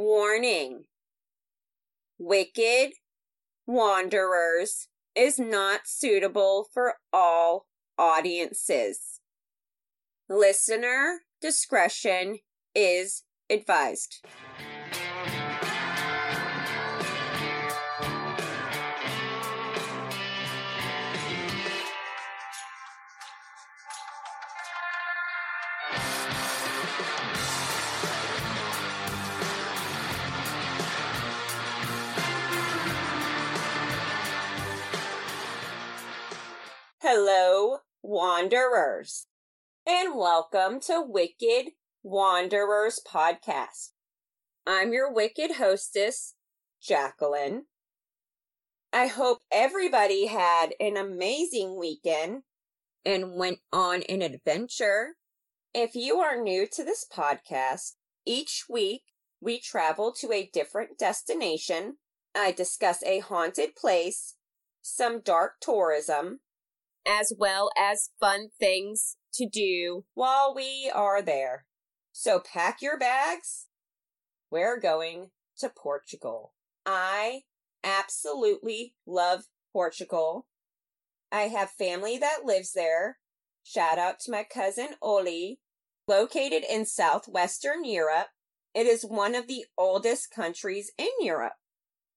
Warning Wicked Wanderers is not suitable for all audiences. Listener discretion is advised. Hello, Wanderers, and welcome to Wicked Wanderers Podcast. I'm your wicked hostess, Jacqueline. I hope everybody had an amazing weekend and went on an adventure. If you are new to this podcast, each week we travel to a different destination. I discuss a haunted place, some dark tourism, as well as fun things to do while we are there. So pack your bags. We're going to Portugal. I absolutely love Portugal. I have family that lives there. Shout out to my cousin Oli, located in southwestern Europe. It is one of the oldest countries in Europe.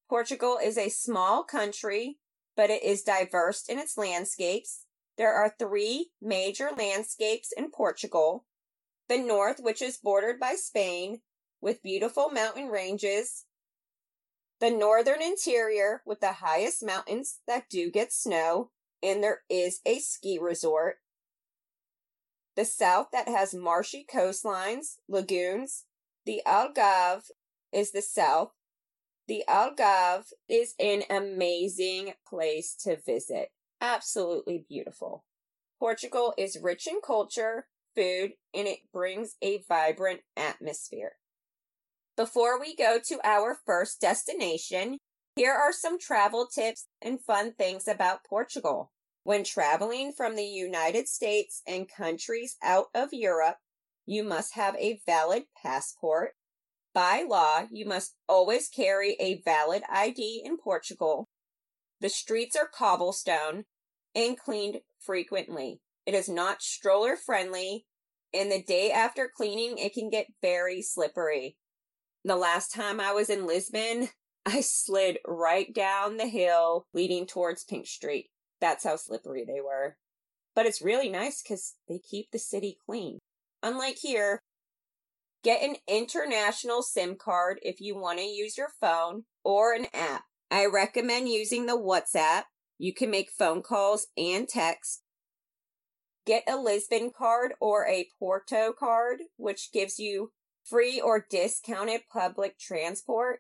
Portugal is a small country but it is diverse in its landscapes. There are three major landscapes in Portugal. The north, which is bordered by Spain, with beautiful mountain ranges, the northern interior, with the highest mountains that do get snow, and there is a ski resort, the south, that has marshy coastlines, lagoons, the Algarve is the south, the Algarve is an amazing place to visit. Absolutely beautiful. Portugal is rich in culture, food, and it brings a vibrant atmosphere. Before we go to our first destination, here are some travel tips and fun things about Portugal. When traveling from the United States and countries out of Europe, you must have a valid passport by law, you must always carry a valid ID in Portugal. The streets are cobblestone and cleaned frequently. It is not stroller friendly, and the day after cleaning, it can get very slippery. The last time I was in Lisbon, I slid right down the hill leading towards Pink Street. That's how slippery they were. But it's really nice because they keep the city clean. Unlike here, Get an international SIM card if you want to use your phone or an app. I recommend using the WhatsApp. You can make phone calls and text. Get a Lisbon card or a Porto card, which gives you free or discounted public transport.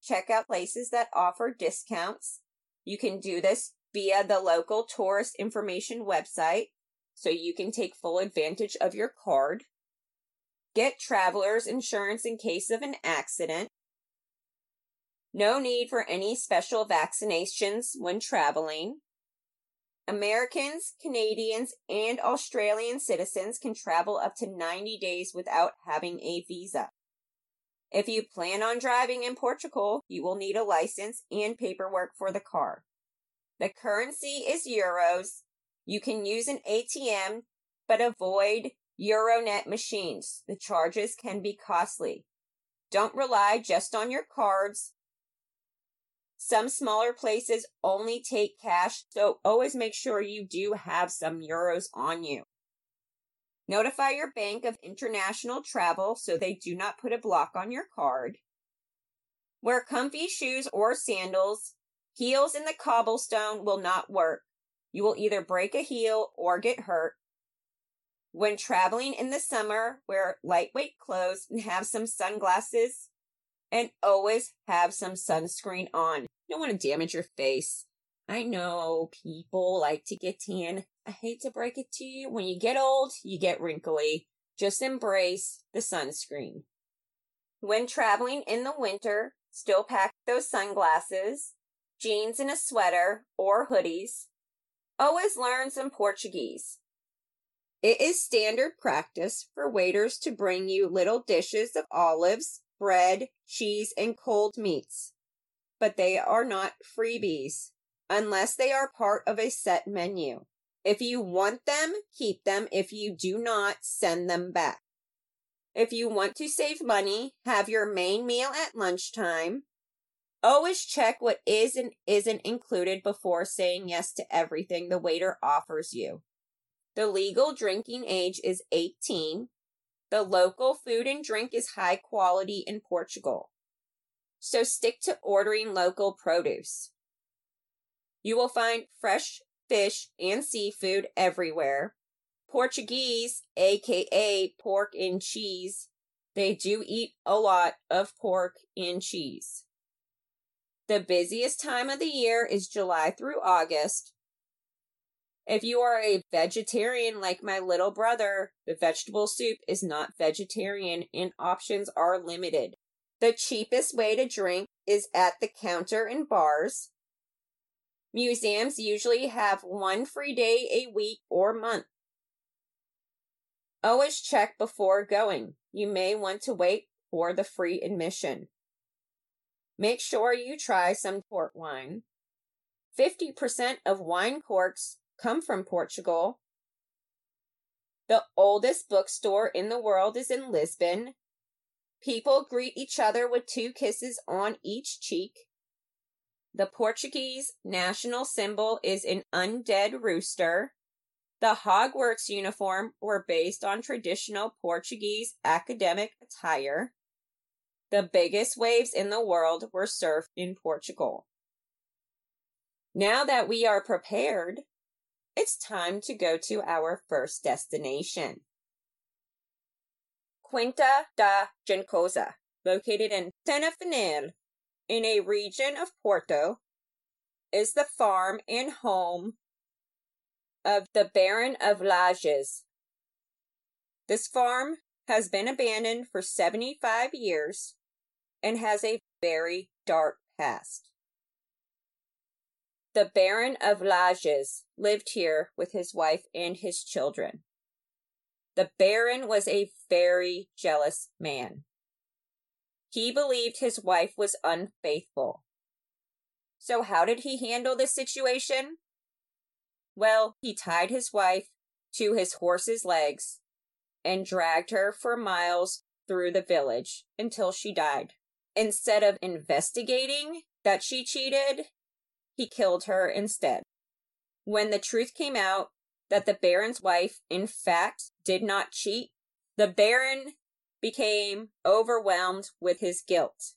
Check out places that offer discounts. You can do this via the local tourist information website so you can take full advantage of your card. Get traveler's insurance in case of an accident. No need for any special vaccinations when traveling. Americans, Canadians, and Australian citizens can travel up to 90 days without having a visa. If you plan on driving in Portugal, you will need a license and paperwork for the car. The currency is euros. You can use an ATM, but avoid Euronet machines. The charges can be costly. Don't rely just on your cards. Some smaller places only take cash, so always make sure you do have some euros on you. Notify your bank of international travel so they do not put a block on your card. Wear comfy shoes or sandals. Heels in the cobblestone will not work. You will either break a heel or get hurt. When traveling in the summer, wear lightweight clothes and have some sunglasses. And always have some sunscreen on. You don't want to damage your face. I know people like to get tan. I hate to break it to you. When you get old, you get wrinkly. Just embrace the sunscreen. When traveling in the winter, still pack those sunglasses, jeans and a sweater or hoodies. Always learn some Portuguese. It is standard practice for waiters to bring you little dishes of olives, bread, cheese, and cold meats, but they are not freebies unless they are part of a set menu. If you want them, keep them. If you do not, send them back. If you want to save money, have your main meal at lunchtime. Always check what is and isn't included before saying yes to everything the waiter offers you. The legal drinking age is 18. The local food and drink is high quality in Portugal. So stick to ordering local produce. You will find fresh fish and seafood everywhere. Portuguese, aka pork and cheese, they do eat a lot of pork and cheese. The busiest time of the year is July through August. If you are a vegetarian like my little brother, the vegetable soup is not vegetarian and options are limited. The cheapest way to drink is at the counter in bars. Museums usually have one free day a week or month. Always check before going. You may want to wait for the free admission. Make sure you try some port wine. 50% of wine corks come from Portugal. The oldest bookstore in the world is in Lisbon. People greet each other with two kisses on each cheek. The Portuguese national symbol is an undead rooster. The Hogwarts uniform were based on traditional Portuguese academic attire. The biggest waves in the world were surfed in Portugal. Now that we are prepared, it's time to go to our first destination. Quinta da Juncosa, located in Tenerife, in a region of Porto, is the farm and home of the Baron of Lages. This farm has been abandoned for 75 years and has a very dark past. The Baron of Lages lived here with his wife and his children. The Baron was a very jealous man. He believed his wife was unfaithful. So, how did he handle this situation? Well, he tied his wife to his horse's legs and dragged her for miles through the village until she died. Instead of investigating that she cheated, he killed her instead. When the truth came out that the Baron's wife, in fact, did not cheat, the Baron became overwhelmed with his guilt.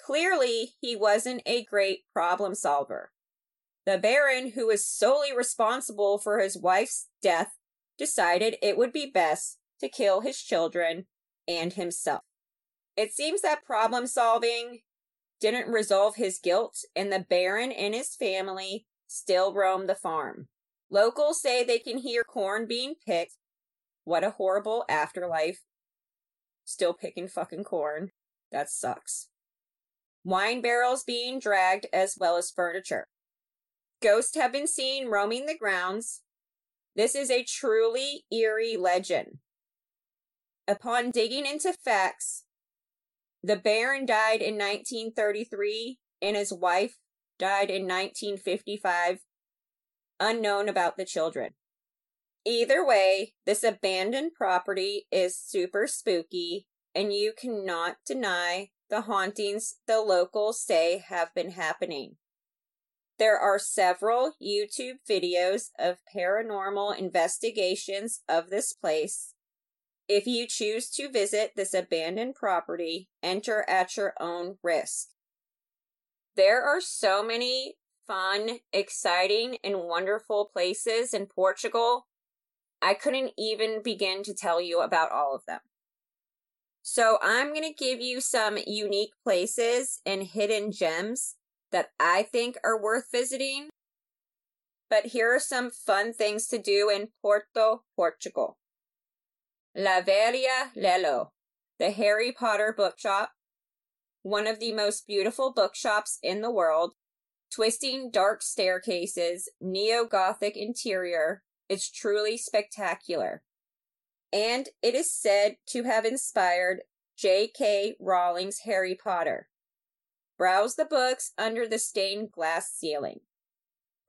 Clearly, he wasn't a great problem solver. The Baron, who was solely responsible for his wife's death, decided it would be best to kill his children and himself. It seems that problem solving didn't resolve his guilt, and the Baron and his family still roam the farm. Locals say they can hear corn being picked. What a horrible afterlife. Still picking fucking corn. That sucks. Wine barrels being dragged as well as furniture. Ghosts have been seen roaming the grounds. This is a truly eerie legend. Upon digging into facts, the Baron died in 1933 and his wife died in 1955, unknown about the children. Either way, this abandoned property is super spooky, and you cannot deny the hauntings the locals say have been happening. There are several YouTube videos of paranormal investigations of this place. If you choose to visit this abandoned property, enter at your own risk. There are so many fun, exciting, and wonderful places in Portugal. I couldn't even begin to tell you about all of them. So, I'm going to give you some unique places and hidden gems that I think are worth visiting. But here are some fun things to do in Porto, Portugal. Livraria Lello, the Harry Potter bookshop, one of the most beautiful bookshops in the world, twisting dark staircases, neo Gothic interior. It's truly spectacular. And it is said to have inspired J.K. Rowling's Harry Potter. Browse the books under the stained glass ceiling.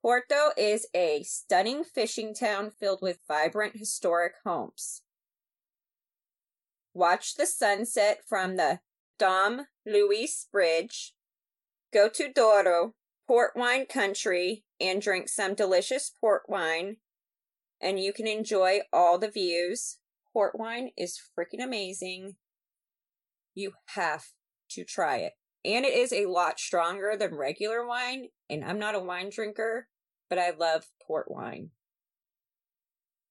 Porto is a stunning fishing town filled with vibrant historic homes. Watch the sunset from the Dom Luis Bridge. Go to Douro, port wine country, and drink some delicious port wine. And you can enjoy all the views. Port wine is freaking amazing. You have to try it. And it is a lot stronger than regular wine. And I'm not a wine drinker, but I love port wine.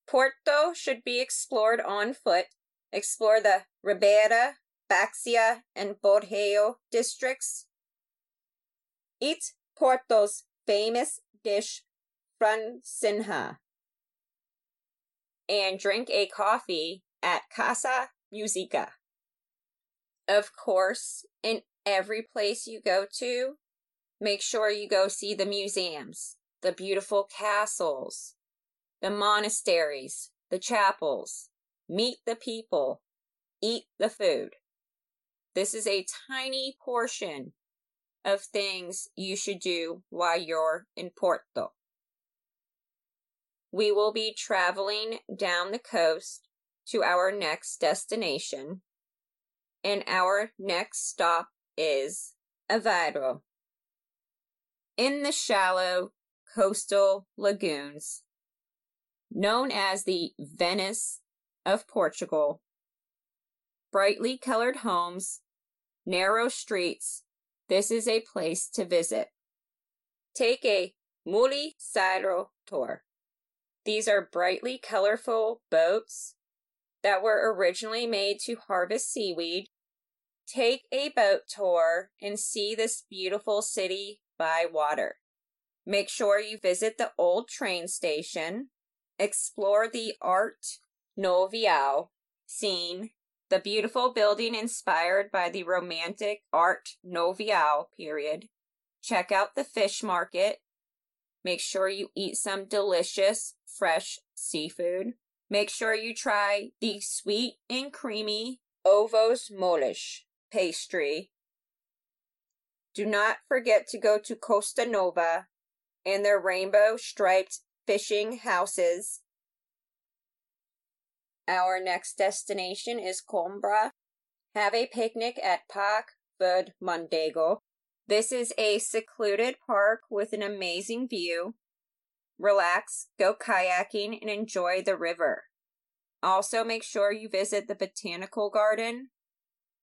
Porto should be explored on foot. Explore the Ribeira, Baixa, and Borrell districts. Eat Porto's famous dish, francesinha. And drink a coffee at Casa Musica. Of course, in every place you go to, make sure you go see the museums, the beautiful castles, the monasteries, the chapels, meet the people, eat the food. This is a tiny portion of things you should do while you're in Porto. We will be traveling down the coast to our next destination, and our next stop is Aveiro. In the shallow coastal lagoons, known as the Venice of Portugal, brightly colored homes, narrow streets, this is a place to visit. Take a Moliceiro tour. These are brightly colorful boats that were originally made to harvest seaweed Take a boat tour and see this beautiful city by water. Make sure you visit the old train station, explore the Art Nouveau scene, the beautiful building inspired by the romantic Art Nouveau period. Check out the fish market. Make sure you eat some delicious fresh seafood. Make sure you try the sweet and creamy ovos moles pastry. Do not forget to go to Costa Nova and their rainbow striped fishing houses. Our next destination is Coimbra. Have a picnic at Parque Verde Mondego. This is a secluded park with an amazing view. Relax, go kayaking, and enjoy the river. Also, make sure you visit the botanical garden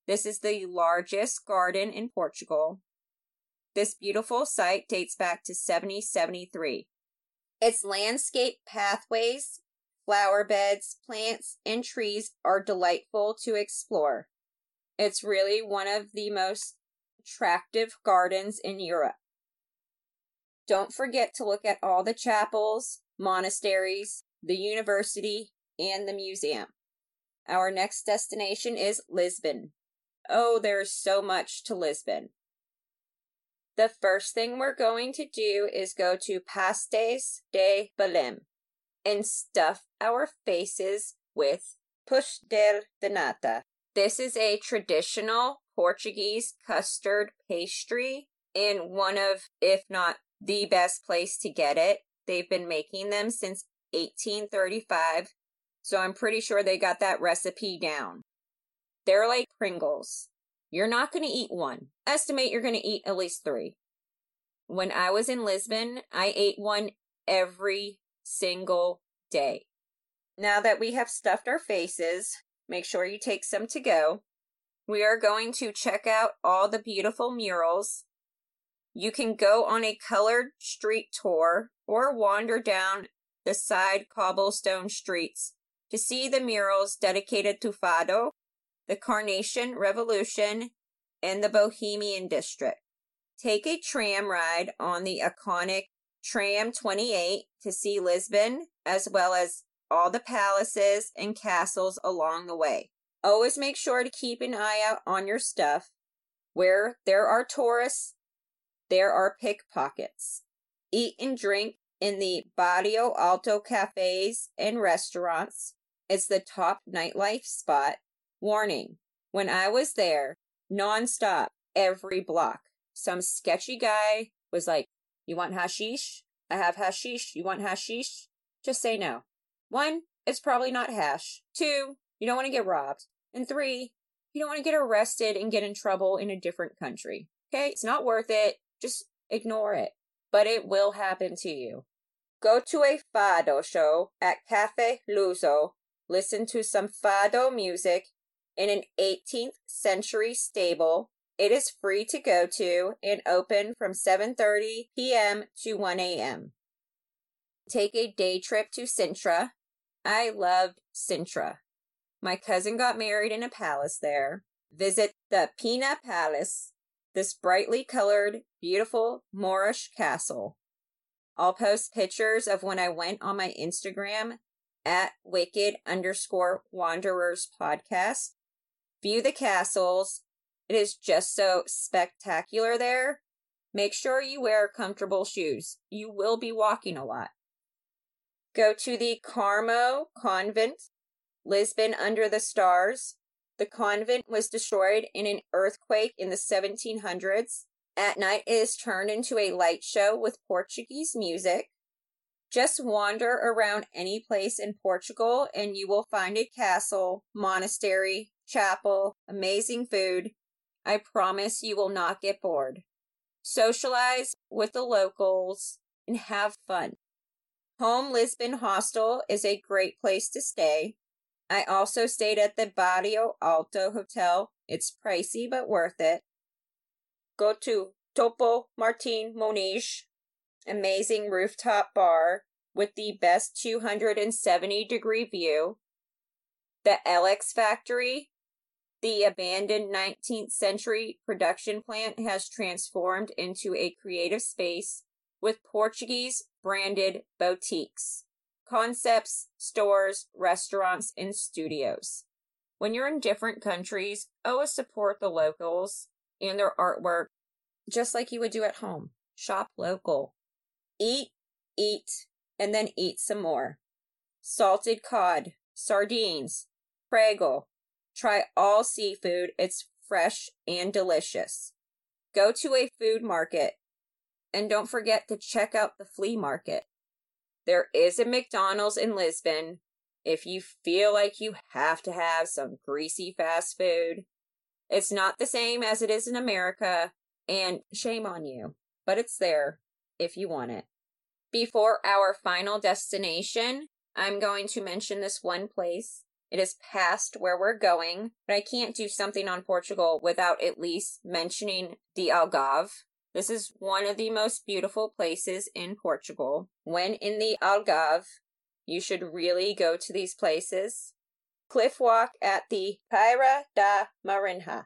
this is the largest garden in Portugal. This beautiful site dates back to 7073. Its landscape pathways, flower beds, plants, and trees are delightful to explore. It's really one of the most attractive gardens in Europe. Don't forget to look at all the chapels, monasteries, the university, and the museum. Our next destination is Lisbon. Oh, there's so much to Lisbon. The first thing we're going to do is go to Pastéis de Belém and stuff our faces with pastel de nata. This is a traditional Portuguese custard pastry and one of, if not the best place to get it. They've been making them since 1835, so I'm pretty sure they got that recipe down. They're like Pringles. You're not going to eat one. Estimate you're going to eat at least three. When I was in Lisbon, I ate one every single day. Now that we have stuffed our faces, make sure you take some to go. We are going to check out all the beautiful murals. You can go on a colored street tour or wander down the side cobblestone streets to see the murals dedicated to Fado the Carnation Revolution, and the Bohemian District. Take a tram ride on the iconic Tram 28 to see Lisbon, as well as all the palaces and castles along the way. Always make sure to keep an eye out on your stuff. Where there are tourists, there are pickpockets. Eat and drink in the Bairro Alto cafes and restaurants. It's the top nightlife spot Warning When I was there, nonstop, every block, some sketchy guy was like, You want hashish? I have hashish. You want hashish? Just say no. One, it's probably not hash. Two, you don't want to get robbed. And three, you don't want to get arrested and get in trouble in a different country. Okay? It's not worth it. Just ignore it. But it will happen to you. Go to a fado show at Cafe Luso, listen to some fado music in an 18th century stable. It is free to go to and open from 7:30 p.m. to 1 a.m. Take a day trip to Sintra. I loved Sintra. My cousin got married in a palace there. Visit the Pena Palace, this brightly colored, beautiful Moorish castle. I'll post pictures of when I went on my Instagram at wicked underscore wanderers podcast. View the castles. It is just so spectacular there. Make sure you wear comfortable shoes. You will be walking a lot. Go to the Carmo Convent, Lisbon under the stars. The convent was destroyed in an earthquake in the 1700s. At night, it is turned into a light show with Portuguese music. Just wander around any place in Portugal and you will find a castle, monastery, chapel, amazing food. I promise you will not get bored. Socialize with the locals and have fun. Home Lisbon Hostel is a great place to stay. I also stayed at the Bairro Alto Hotel. It's pricey but worth it. Go to Topo Martim Moniz, amazing rooftop bar with the best 270 degree view. The LX Factory, the abandoned 19th century production plant, has transformed into a creative space with Portuguese branded boutiques, concepts, stores, restaurants, and studios. When you're in different countries, always support the locals and their artwork, just like you would do at home. Shop local. Eat, eat, and then eat some more. Salted cod, sardines, prego. Try all seafood. It's fresh and delicious. Go to a food market. And don't forget to check out the flea market. There is a McDonald's in Lisbon if you feel like you have to have some greasy fast food. It's not the same as it is in America, and shame on you, but it's there if you want it. Before our final destination, I'm going to mention this one place. It is past where we're going, but I can't do something on Portugal without at least mentioning the Algarve. This is one of the most beautiful places in Portugal. When in the Algarve, you should really go to these places cliff walk at the Praia da Marinha.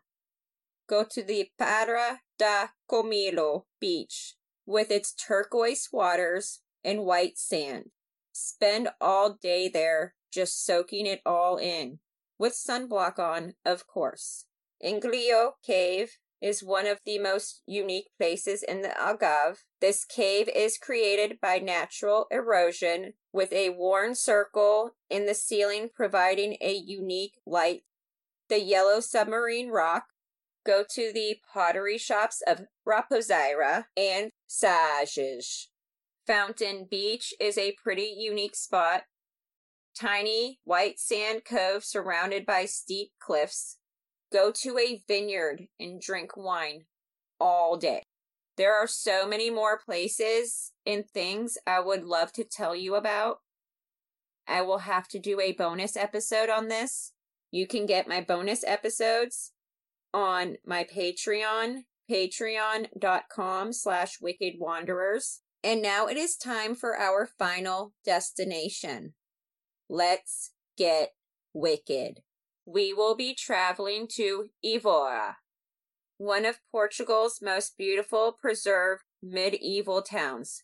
Go to the Praia da Camilo beach with its turquoise waters and white sand. Spend all day there just soaking it all in, with sunblock on, of course. Inglio Cave is one of the most unique places in the Algarve. This cave is created by natural erosion with a worn circle in the ceiling providing a unique light. The yellow submarine rock go to the pottery shops of Raposeira and Sagres. Fountain Beach is a pretty unique spot. Tiny white sand cove surrounded by steep cliffs go to a vineyard and drink wine all day. There are so many more places and things I would love to tell you about. I will have to do a bonus episode on this. You can get my bonus episodes on my Patreon, patreon.com slash wicked wanderers. And now it is time for our final destination. Let's get wicked we will be traveling to Evora, one of Portugal's most beautiful preserved medieval towns.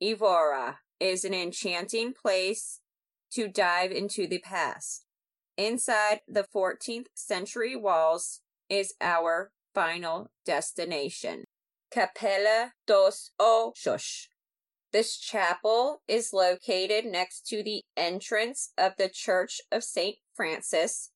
Evora is an enchanting place to dive into the past. Inside the 14th century walls is our final destination, Capela dos Ossos. This chapel is located next to the entrance of the Church of St. Francis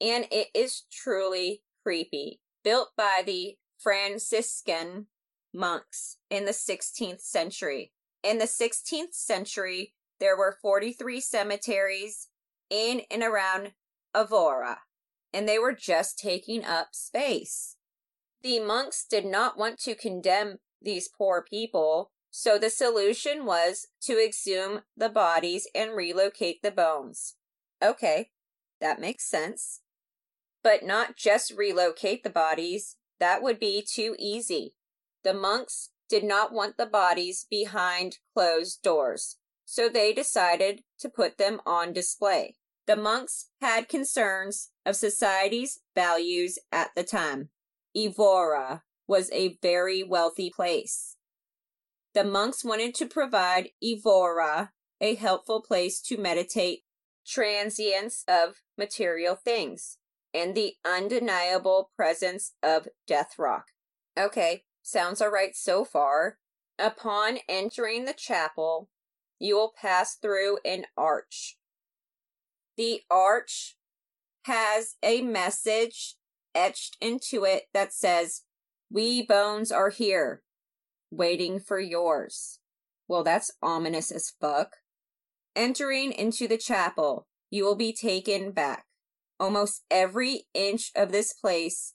and it is truly creepy. Built by the Franciscan monks in the 16th century. In the 16th century, there were 43 cemeteries in and around Evora, and they were just taking up space. The monks did not want to condemn these poor people, so the solution was to exhume the bodies and relocate the bones. Okay, that makes sense. But not just relocate the bodies, that would be too easy. The monks did not want the bodies behind closed doors, so they decided to put them on display. The monks had concerns of society's values at the time. Evora was a very wealthy place. The monks wanted to provide Evora a helpful place to meditate transience of material things and the undeniable presence of death rock. Okay, sounds alright so far. Upon entering the chapel, you will pass through an arch. The arch has a message etched into it that says, We bones are here, waiting for yours. Well, that's ominous as fuck. Entering into the chapel, you will be taken back. Almost every inch of this place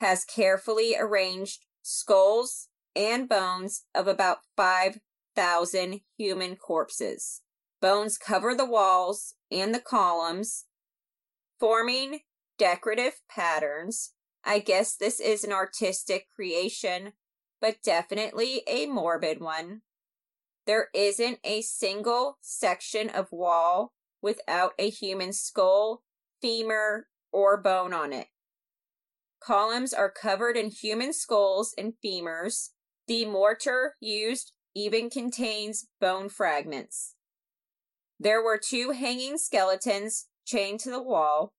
has carefully arranged skulls and bones of about 5,000 human corpses. Bones cover the walls and the columns, forming decorative patterns. I guess this is an artistic creation, but definitely a morbid one. There isn't a single section of wall without a human skull femur, or bone on it. Columns are covered in human skulls and femurs. The mortar used even contains bone fragments. There were two hanging skeletons chained to the wall.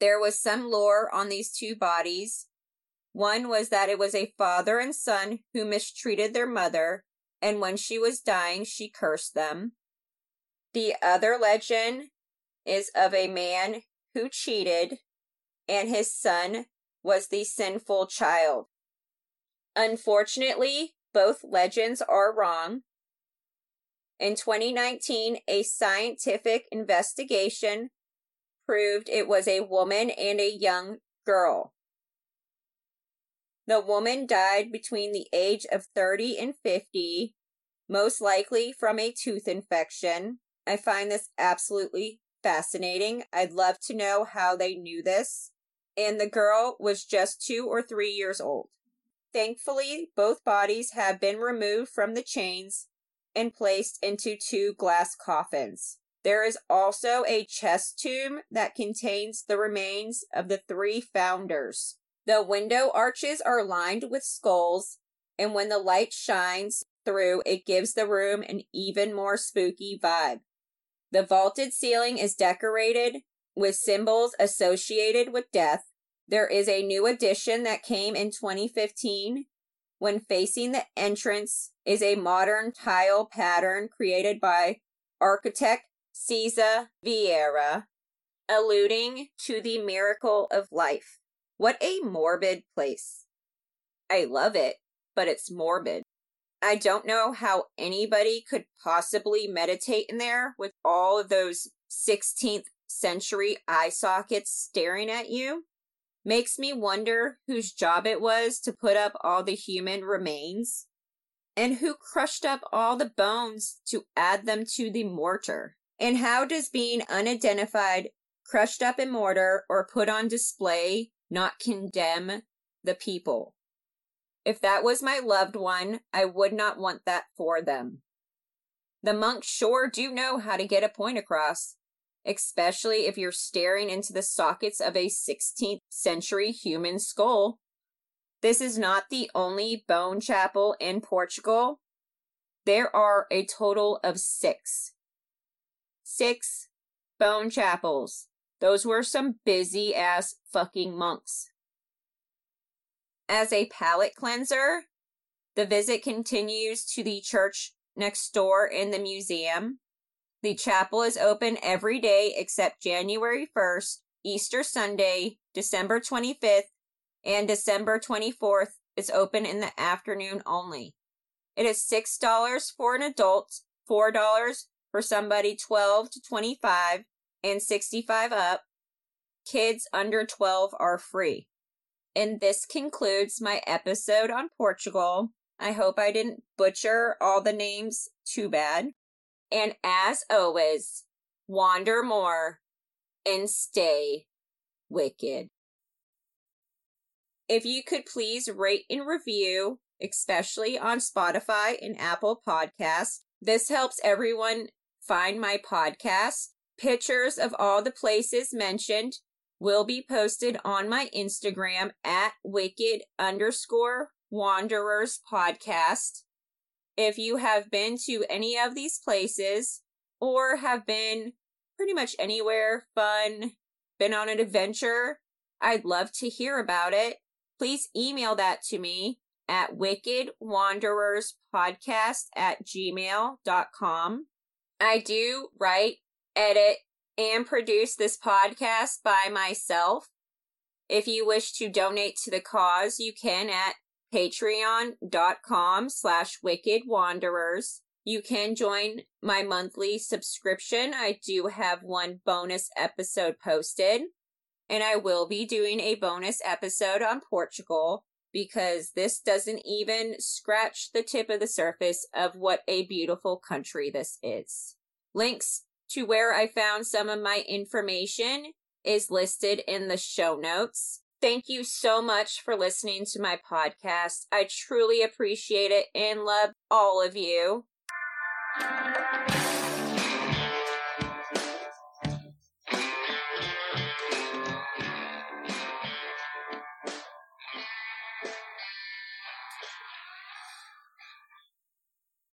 There was some lore on these two bodies. One was that it was a father and son who mistreated their mother, and when she was dying, she cursed them. The other legend is of a man who cheated, and his son was the sinful child. Unfortunately, both legends are wrong. In 2019, a scientific investigation proved it was a woman and a young girl. The woman died between the age of 30 and 50, most likely from a tooth infection. I find this absolutely fascinating. I'd love to know how they knew this. And the girl was just two or three years old. Thankfully, both bodies have been removed from the chains and placed into two glass coffins. There is also a chest tomb that contains the remains of the three founders. The window arches are lined with skulls, and when the light shines through, it gives the room an even more spooky vibe. The vaulted ceiling is decorated with symbols associated with death. There is a new addition that came in 2015 when facing the entrance is a modern tile pattern created by architect Cesar Vieira, alluding to the miracle of life. What a morbid place. I love it, but it's morbid. I don't know how anybody could possibly meditate in there with all of those 16th century eye sockets staring at you. Makes me wonder whose job it was to put up all the human remains and who crushed up all the bones to add them to the mortar. And how does being unidentified, crushed up in mortar, or put on display not condemn the people? If that was my loved one, I would not want that for them. The monks sure do know how to get a point across, especially if you're staring into the sockets of a 16th century human skull. This is not the only bone chapel in Portugal. There are a total of six. Six bone chapels. Those were some busy ass fucking monks. As a palate cleanser, the visit continues to the church next door in the museum. The chapel is open every day except January 1st, Easter Sunday, December 25th, and December 24th is open in the afternoon only. It is $6 for an adult, $4 for somebody 12 to 25, and 65 up. Kids under 12 are free. And this concludes my episode on Portugal. I hope I didn't butcher all the names too bad. And as always, wander more and stay wicked. If you could please rate and review, especially on Spotify and Apple Podcasts, this helps everyone find my podcast. Pictures of all the places mentioned will be posted on my Instagram at wicked underscore wanderers podcast. If you have been to any of these places or have been pretty much anywhere fun, been on an adventure, I'd love to hear about it. Please email that to me at wickedwandererspodcast at gmail.com. I do write, edit, and produce this podcast by myself. If you wish to donate to the cause, you can at patreon.com slash wicked wanderers. You can join my monthly subscription. I do have one bonus episode posted, and I will be doing a bonus episode on Portugal because this doesn't even scratch the tip of the surface of what a beautiful country this is. Links to where I found some of my information is listed in the show notes. Thank you so much for listening to my podcast. I truly appreciate it and love all of you.